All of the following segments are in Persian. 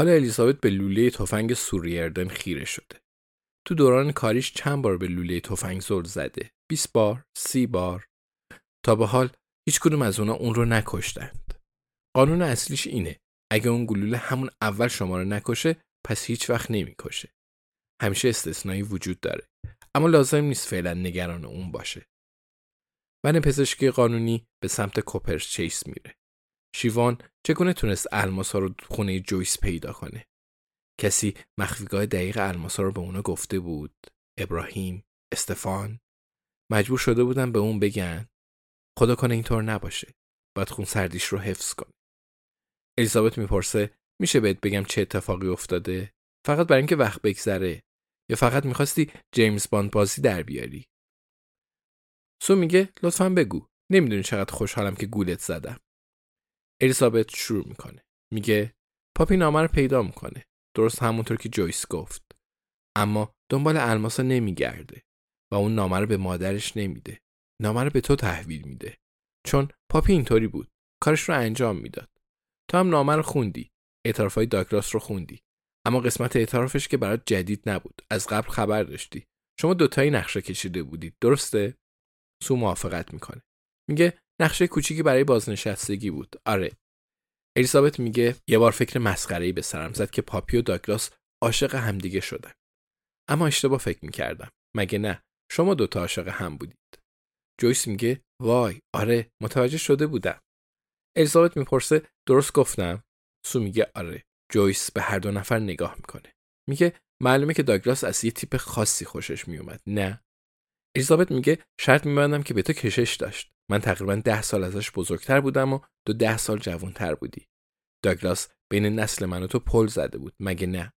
حالا الیزابت به لوله تفنگ سوریردن خیره شده. تو دوران کاریش چند بار به لوله تفنگ زل زده؟ 20 بار؟ 30 بار؟ تا به حال هیچ کدوم از اونا اون رو نکشتند. قانون اصلیش اینه اگه اون گلوله همون اول شما رو نکشه پس هیچ وقت نمی‌کشه. همیشه استثنایی وجود داره. اما لازم نیست فعلا نگران اون باشه. من پزشکی قانونی به سمت کوپرس چیس میره شیوان چگونه تونست الماس ها رو خونه جویس پیدا کنه؟ کسی مخفیگاه دقیق الماسا رو به اونا گفته بود؟ ابراهیم؟ استفان؟ مجبور شده بودن به اون بگن؟ خدا کنه اینطور نباشه. باید خون سردیش رو حفظ کن الیزابت می‌پرسه میشه بهت بگم چه اتفاقی افتاده؟ فقط برای اینکه وقت بگذره؟ یا فقط می‌خواستی جیمز باند بازی در بیاری؟ سو میگه لطفا بگو. نمی‌دونی چقدر خوشحالم که گولت زدم. الیزابت شروع می‌کنه. میگه پاپی نامه رو پیدا می‌کنه. درست همونطور که جویس گفت. اما دنبال الماسا نمیگرده و اون نامه رو به مادرش نمیده. نامه رو به تو تحویل میده. چون پاپی اینطوری بود. کارش رو انجام می‌داد. تو هم نامه رو خوندی. اعترافای داگلاس رو خوندی. اما قسمت اعترافش که برات جدید نبود. از قبل خبر داشتی. شما دوتایی نقشه کشیده بودید. درسته؟ سو موافقت می‌کنه. میگه نقشه کوچیکی برای بازنشستگی بود آره الیزابت میگه یه بار فکر مسخره‌ای به سرم زد که پاپی و داگلاس عاشق همدیگه شدن. اما اشتباه فکر می‌کردم. مگه نه؟ شما دوتا عاشق هم بودید. جویس میگه وای آره متوجه شده بودم. الیزابت می‌پرسه درست گفتم؟ سو میگه آره. جویس به هر دو نفر نگاه می‌کنه. میگه معلومه که داگلاس از یه تیپ خاصی خوشش میومد. نه. الیزابت میگه شرط میبندم که به تو کشش داشت. من تقریبا ده سال ازش بزرگتر بودم و تو ده سال جوانتر بودی. داگلاس بین نسل من و تو پل زده بود مگه نه؟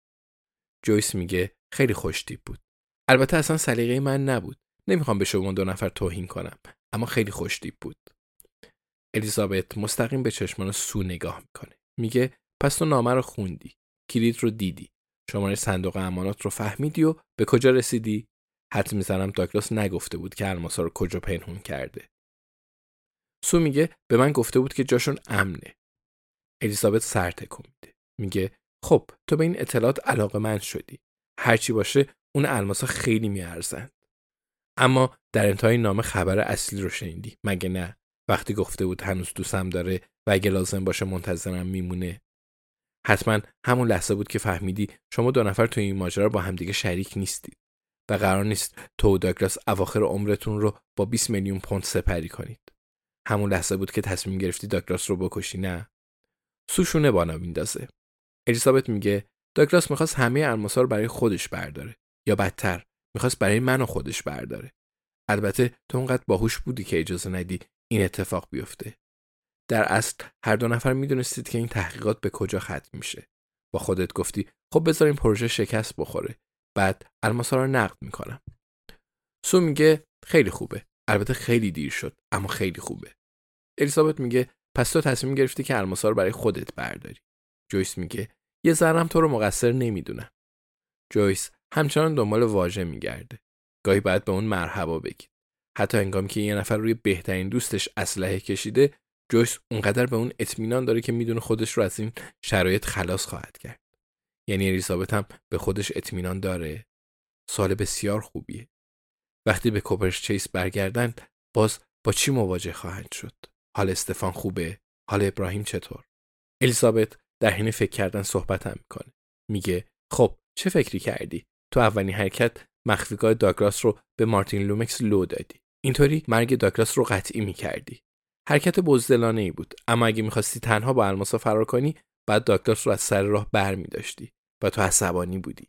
جویس میگه خیلی خوشتیب بود. البته اصلا سلیقه من نبود. نمی‌خوام به شما دو نفر توهین کنم اما خیلی خوشتیب بود. الیزابت مستقیم به چشمان سو نگاه می‌کنه. میگه پس تو نامه رو خوندی. کلید رو دیدی. شماره صندوق امانات رو فهمیدی و به کجا رسیدی؟ حتی می‌زنم داگلاس نگفته بود که الماسا رو کجا پنهون کرده. سو میگه به من گفته بود که جاشون امنه. الیزابت سر تکون میده. میگه خب تو به این اطلاعات علاقه من شدی. هرچی باشه اون الماسا خیلی میارزند. اما در انتهای نامه خبر اصلی رو شنیدی مگه نه وقتی گفته بود هنوز دوستم داره و اگه لازم باشه منتظرم میمونه حتما همون لحظه بود که فهمیدی شما دو نفر تو این ماجرا با همدیگه شریک نیستید و قرار نیست تو و داگلاس اواخر عمرتون رو با 20 میلیون پوند سپری کنید همون لحظه بود که تصمیم گرفتی داگلاس رو بکشی نه؟ سوشونه بانا میندازه. الیزابت میگه داگلاس می‌خواست همه الماسا رو برای خودش برداره. یا بدتر می‌خواست برای من و خودش برداره. البته تو اونقدر باهوش بودی که اجازه ندی این اتفاق بیفته. در اصل هر دو نفر می‌دونستید که این تحقیقات به کجا ختم میشه. با خودت گفتی خب بذار این پروژه شکست بخوره. بعد الماسا رو نقد می‌کنم. سو میگه خیلی خوبه. البته خیلی دیر شد اما خیلی خوبه. الیزابت میگه پس تو تصمیم گرفتی که الماسا رو برای خودت برداری. جویس میگه یه ذرم تو رو مقصر نمی‌دونم. جویس همچنان دنبال واژه میگرده. گاهی باید به اون مرحبا بگید حتی انگام که یه نفر روی بهترین دوستش اسلحه کشیده جویس اونقدر به اون اطمینان داره که می‌دونه خودش رو از این شرایط خلاص خواهد کرد. یعنی الیزابت هم به خودش اطمینان داره. سال بسیار خوبیه. وقتی به کوپرش چیس برگردن باز با چی مواجه خواهند شد؟ حال استفان خوبه؟ حال ابراهیم چطور؟ الیزابت در حین فکر کردن صحبت هم می‌کنه. میگه خب چه فکری کردی؟ تو اولین حرکت مخفیگاه داگلاس رو به مارتین لومکس لو دادی. اینطوری مرگ داگلاس رو قطعی می‌کردی. حرکت بزدلانه ای بود. اما اگه می‌خواستی تنها با الماسا فرار کنی بعد داگلاس رو از سر راه بر داشتی و تو عصبانی بودی.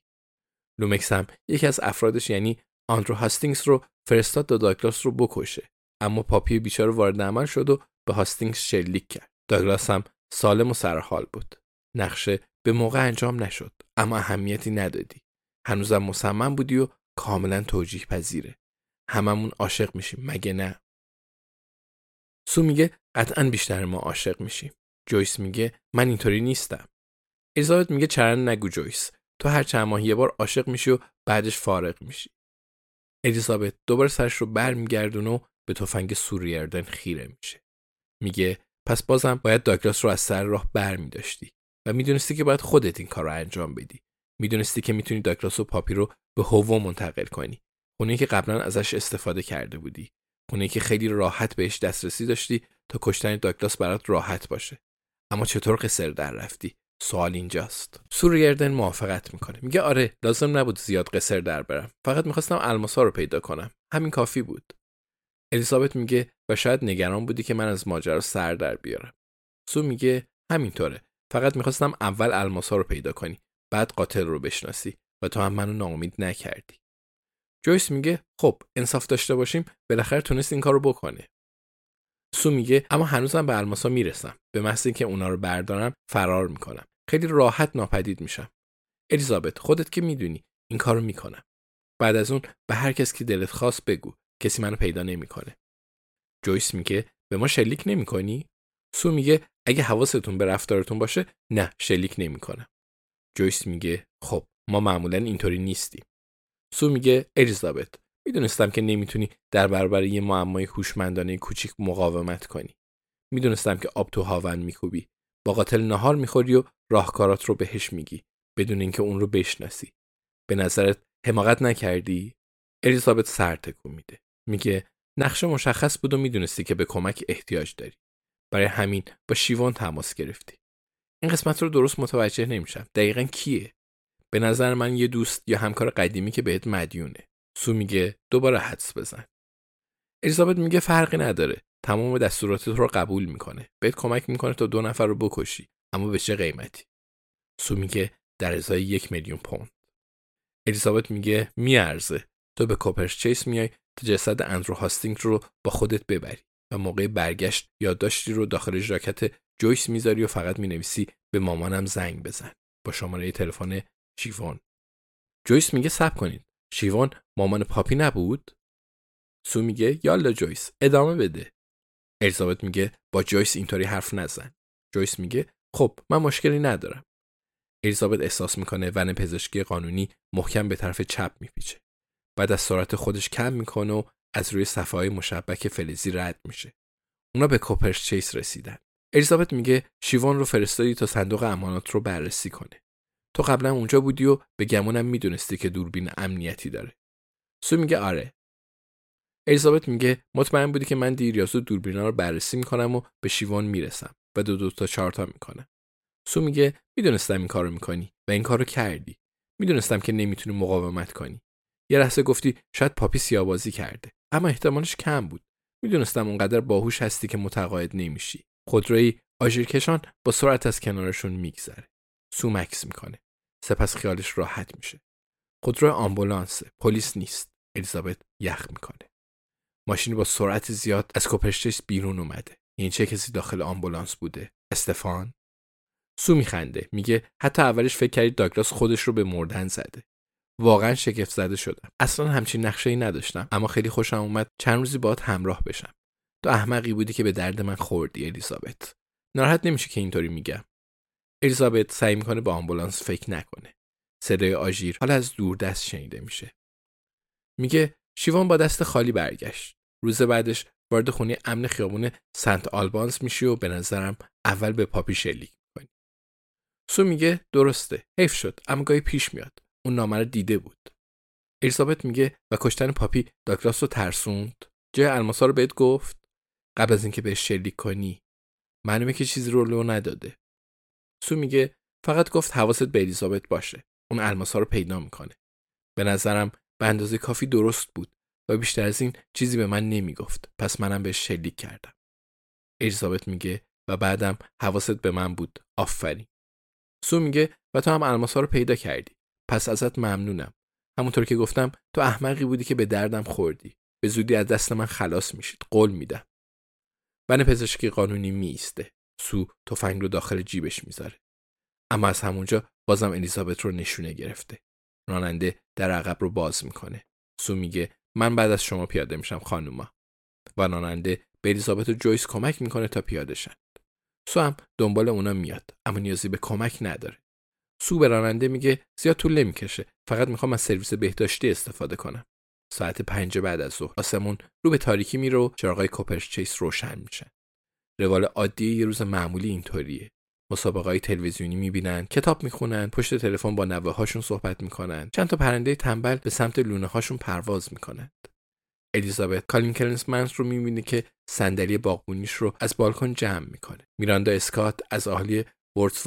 لومکس هم یکی از افرادش یعنی آندرو هاستینگز رو فرستاد تا داگلاس رو بکشه. اما پاپی بیچاره وارد عمل شد و به هاستینگز شلیک کرد. داگلاس هم سالم و سرحال بود. نقشه به موقع انجام نشد اما اهمیتی ندادی. هنوزم مصمم بودی و کاملا توجیه پذیره. هممون عاشق میشیم مگه نه؟ سو میگه قطعا بیشتر ما عاشق میشیم. جویس میگه من اینطوری نیستم. الیزابت میگه چرا نگو جویس؟ تو هر چند ماه یه بار عاشق میشی و بعدش فارغ میشی. الیزابت دوباره سرش رو برمیگردونه و به تفنگ سوریردن خیره میشه. میگه پس بازم باید داگلاس رو از سر راه بر داشتی و می‌دونستی که باید خودت این کار رو انجام بدی. می‌دونستی که می‌تونی داگلاس و پاپی رو به هوو منتقل کنی. خونه که قبلا ازش استفاده کرده بودی. خونه که خیلی راحت بهش دسترسی داشتی تا کشتن داگلاس برات راحت باشه. اما چطور قصر در رفتی؟ سوال اینجاست. سوریردن موافقت می‌کنه. میگه آره لازم نبود زیاد قصر در برم. فقط می‌خواستم الماسا رو پیدا کنم. همین کافی بود. الیزابت میگه و شاید نگران بودی که من از ماجرا سر در بیارم. سو میگه همینطوره. فقط می‌خواستم اول الماسا رو پیدا کنی بعد قاتل رو بشناسی و تو هم منو ناامید نکردی. جویس میگه خب انصاف داشته باشیم بالاخره تونست این کارو بکنه. سو میگه اما هنوزم به الماسا می‌رسم. به محض اینکه اونا رو بردارم فرار می‌کنم. خیلی راحت ناپدید میشم. الیزابت خودت که می‌دونی این کارو می‌کنم. بعد از اون به هر کس که دلت خواست بگو. کسی منو پیدا نمی‌کنه. جویس میگه به ما شلیک نمی‌کنی؟ سو میگه اگه حواستون به رفتارتون باشه نه شلیک نمی‌کنم. جویس میگه خب ما معمولا اینطوری نیستیم. سو میگه الیزابت می‌دونستم که نمی‌تونی در برابر یه معمای هوشمندانه کوچیک مقاومت کنی. می‌دونستم که آب تو هاون میکوبی. با قاتل نهار می‌خوری و راهکارات رو بهش میگی بدون اینکه اون رو بشناسی. به نظرت حماقت نکردی؟ الیزابت سر تکون میده. میگه نقشه مشخص بود و می‌دونستی که به کمک احتیاج داری. برای همین با شیوان تماس گرفتی. این قسمت رو درست متوجه نمیشم. دقیقا کیه؟ به نظر من یه دوست یا همکار قدیمی که بهت مدیونه. سو میگه دوباره حدس بزن. الیزابت میگه فرقی نداره. تمام دستورات رو قبول می‌کنه. بهت کمک می‌کنه تا دو نفر رو بکشی اما به چه قیمتی؟ سو میگه در ازای یک میلیون پوند. الیزابت میگه میارزه. تو به کوپرش چیس میای تا جسد اندرو هاستینگ رو با خودت ببری و موقع برگشت یادداشتی رو داخل ژاکت جویس می‌ذاری و فقط می‌نویسی به مامانم زنگ بزن. با شماره تلفن شیوان. جویس میگه صبر کنید. شیوان مامان پاپی نبود؟ سو میگه یالا جویس ادامه بده. الیزابت میگه با جویس اینطوری حرف نزن. جویس میگه خب من مشکلی ندارم. الیزابت احساس می‌کنه ون پزشکی قانونی محکم به طرف چپ میپیچه. بعد از سرعت خودش کم می‌کنه و از روی صفحه مشبک فلزی رد میشه. اونا به کوپرش چیس رسیدن. الیزابت میگه شیوان رو فرستادی تا صندوق امانات رو بررسی کنه. تو قبلا اونجا بودی و به گمونم می‌دونستی که دوربین امنیتی داره. سو میگه آره الیزابت میگه مطمئن بودی که من دیر یا زود دوربینا رو بررسی می‌کنم و به شیوان می‌رسم و دو دو تا چهارتا می‌کنم سو میگه می‌دونستم این کارو می‌کنی و این کارو کردی. می‌دونستم که نمی‌تونی مقاومت کنی. یه لحظه گفتی شاید پاپی سیابازی کرده. اما احتمالش کم بود. می‌دونستم اونقدر باهوش هستی که متقاعد نمیشی. خودروی آژیرکشان با سرعت از کنارشون میگذره. سو مکس می‌کنه. سپس خیالش راحت میشه. خودرو آمبولانس پلیس نیست. الیزابت یخ می‌کنه. ماشین با سرعت زیاد از کوپرشتش بیرون اومده. این چه کسی داخل آمبولانس بوده؟ استفان؟ سو میخنده. میگه حتی اولش فکر کردید داگلاس خودش رو به مردن زده. واقعا شگفت زده شدم. اصلا همچین نقشه ای نداشتم اما خیلی خوشم اومد چند روزی باهات همراه بشم. تو احمقی بودی که به درد من خوردی الیزابت. ناراحت نمیشه که اینطوری میگم. الیزابت سعی می‌کنه به آمبولانس فکر نکنه. صدای آژیر حالا از دور دست شنیده میشه. میگه شیوان با دست خالی برگشت. روز بعدش وارد خونه امن خیابون سنت آلبانس میشی و به نظرم اول به پاپی شلیک می‌کنی. سو میگه درسته حیف شد اما گاهی پیش میاد. اون نامه رو دیده بود. الیزابت میگه و کشتن پاپی داگلاس رو ترسوند. جای الماسا رو بهت گفت؟ قبل از اینکه بهش شلیک کنی. معلومه که چیزی رو لو نداده. سو میگه فقط گفت حواست به الیزابت باشه. اون الماسا رو پیدا می‌کنه. به نظرم به اندازه کافی درست بود و بیشتر از این چیزی به من نمی‌گفت. پس منم بهش شلیک کردم. الیزابت میگه و بعدم حواست به من بود. آفرین. سو میگه و تو هم الماسا رو پیدا کردی. پس ازت ممنونم. همونطور که گفتم تو احمقی بودی که به دردم خوردی. به زودی از دست من خلاص میشید. قول میدم. بن پزشکی قانونی میسته سو تفنگ رو داخل جیبش می‌ذاره. اما از همونجا بازم الیزابت رو نشونه گرفته. راننده در عقب رو باز می‌کنه. سو میگه من بعد از شما پیاده میشم خانوما. و راننده به الیزابت و جویس کمک می‌کنه تا پیاده شن. سو هم دنبال اونا میاد اما نیازی به کمک نداره. سو به راننده میگه زیاد طول نمی‌کشه فقط می‌خوام از سرویس بهداشتی استفاده کنم. ساعت پنج بعد از ظهر آسمون رو به تاریکی میره و چراغای کوپرش چیس روشن میشن روال عادی یه روز معمولی اینطوریه. مسابقه های تلویزیونی می‌بینن کتاب می‌خونن پشت تلفن با نوه هاشون صحبت می‌کنن. چند تا پرنده تنبل به سمت لونه هاشون پرواز می‌کنند. الیزابت کالین کرنسمنس رو می‌بینه که صندلی باغبونیش رو از بالکن جمع می‌کنه. میراندا اسکات از اهالی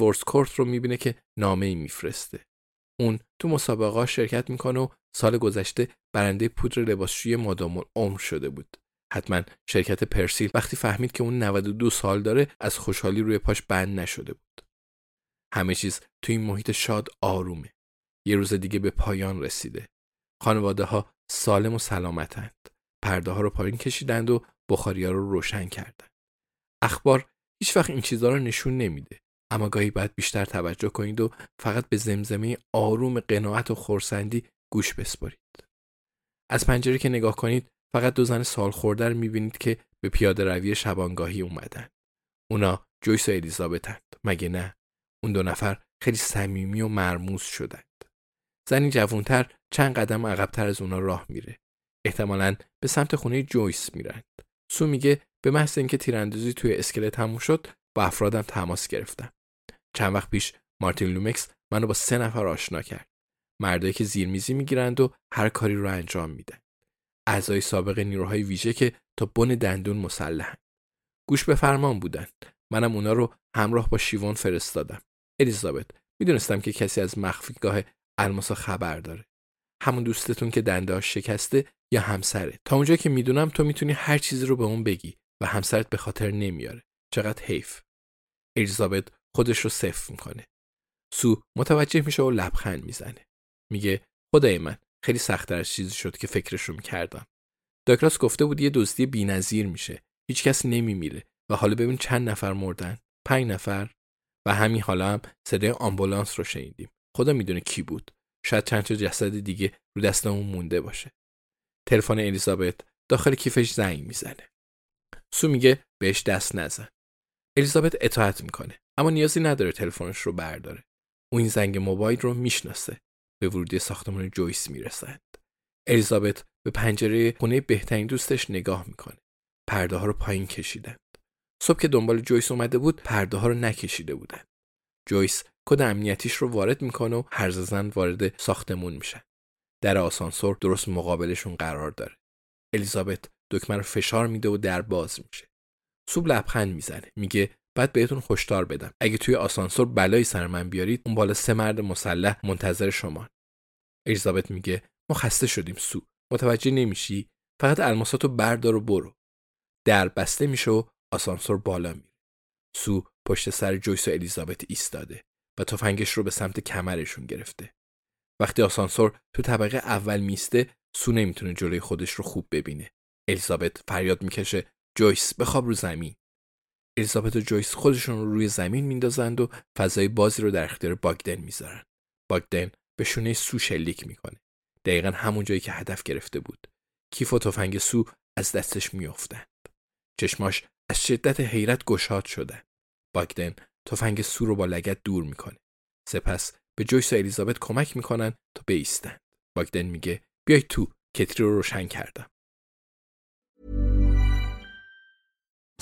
ورس کورت رو می‌بینه که نامه ای میفرسته. اون تو مسابقه شرکت می‌کنه و سال گذشته برنده پودر لباسشویی مادام عمر شده بود. حتما شرکت پرسیل وقتی فهمید که اون 92 سال داره از خوشحالی روی پاش بند نشده بود. همه چیز تو این محیط شاد آرومه. یه روز دیگه به پایان رسیده. خانواده ها سالم و سلامتند. پرده ها رو پایین کشیدند و بخاری ها رو روشن کردند. اخبار هیچ وقت این چیزها رو نشون نمیده. اما گاهی باید بیشتر توجه کنید و فقط به زمزمه آروم قناعت و خورسندی گوش بسپارید. از پنجره که نگاه کنید فقط دو زن سال خورده می‌بینید که به پیاده روی شبانگاهی اومدن. اونا جویس و الیزابتند. مگه نه؟ اون دو نفر خیلی صمیمی و مرموز شدند. زنی جوانتر چند قدم عقبتر از اونا راه میره. احتمالا به سمت خونه جویس میرند. سو میگه به محض اینکه تیراندازی توی اسکله تموم شد با افرادم تماس گرفتم. چند وقت پیش مارتین لومکس منو با سه نفر آشنا کرد. مردایی که زیرمیزی می‌گیرند و هر کاری رو انجام میدن. اعضای سابق نیروهای ویژه که تا بن دندون مسلحن. گوش به فرمان بودن. منم اونا رو همراه با شیوان فرستادم. الیزابت می‌دونستم که کسی از مخفیگاه الماسا خبر داره. همون دوستتون که دنده شکسته یا همسره. تا اونجا که می‌دونم تو می‌تونی هر چیزی رو به اون بگی و همسرت به خاطر نمیاره. چقدر حیف. الیزابت خودش رو صفر می‌کنه. سو متوجه میشه و لبخند می‌زنه. میگه خدای من خیلی سختتر از چیزی شد که فکرش رو می‌کردم. داکراس گفته بود یه دزدی بینظیر میشه. هیچکس نمیمیره و حالا ببین چند نفر مردن. پنج نفر. و همین حالا هم صدای آمبولانس رو شنیدیم. خدا می‌دونه کی بود. شاید چند تا جسد دیگه رو دستمون مونده باشه. تلفن الیزابت داخل کیفش زنگ می‌زنه. سو میگه بهش دست نزن. الیزابت اطاعت می‌کنه اما نیازی نداره تلفنش رو برداره. او این زنگ موبایل رو می‌شناسه. به ورودی ساختمان جویس می‌رسند الیزابت به پنجره خونه بهترین دوستش نگاه می‌کنه. پرده ها رو پایین کشیدند. صبح که دنبال جویس اومده بود پرده ها رو نکشیده بودند. جویس کد امنیتیش رو وارد می‌کنه و هر زن وارد ساختمون میشن در آسانسور درست مقابلشون قرار داره. الیزابت دکمه رو فشار میده و در باز میشه. سوب لبخند می‌زنه. میگه بعد بهتون هشدار بدم. اگه توی آسانسور بلایی سر من بیارید اون بالا سه مرد مسلح منتظر شما. الیزابت میگه ما خسته شدیم سو. متوجه نمیشی؟ فقط الماساتو بردار و برو. در بسته میشه و آسانسور بالا میره. سو پشت سر جویس و الیزابت ایستاده و تفنگش رو به سمت کمرشون گرفته. وقتی آسانسور تو طبقه اول میسته سو نمی‌تونه جلوی خودش رو خوب ببینه. الیزابت فریاد می‌کشه جویس بخواب رو زمین. الیزابت و جویس خودشون رو روی زمین میندازند و فضای بازی رو در اختیار باگدن می‌ذارن باگدن به شونه سو شلیک می‌کنه دقیقا همون جایی که هدف گرفته بود کیف و تفنگ سو از دستش میافتند چشماش از شدت حیرت گشاد شدن. باگدن تفنگ سو رو با لگت دور می‌کنه. سپس به جویس و الیزابت کمک می‌کنن تا بیستن. باگدن میگه بیای تو کتری رو روشن کردم.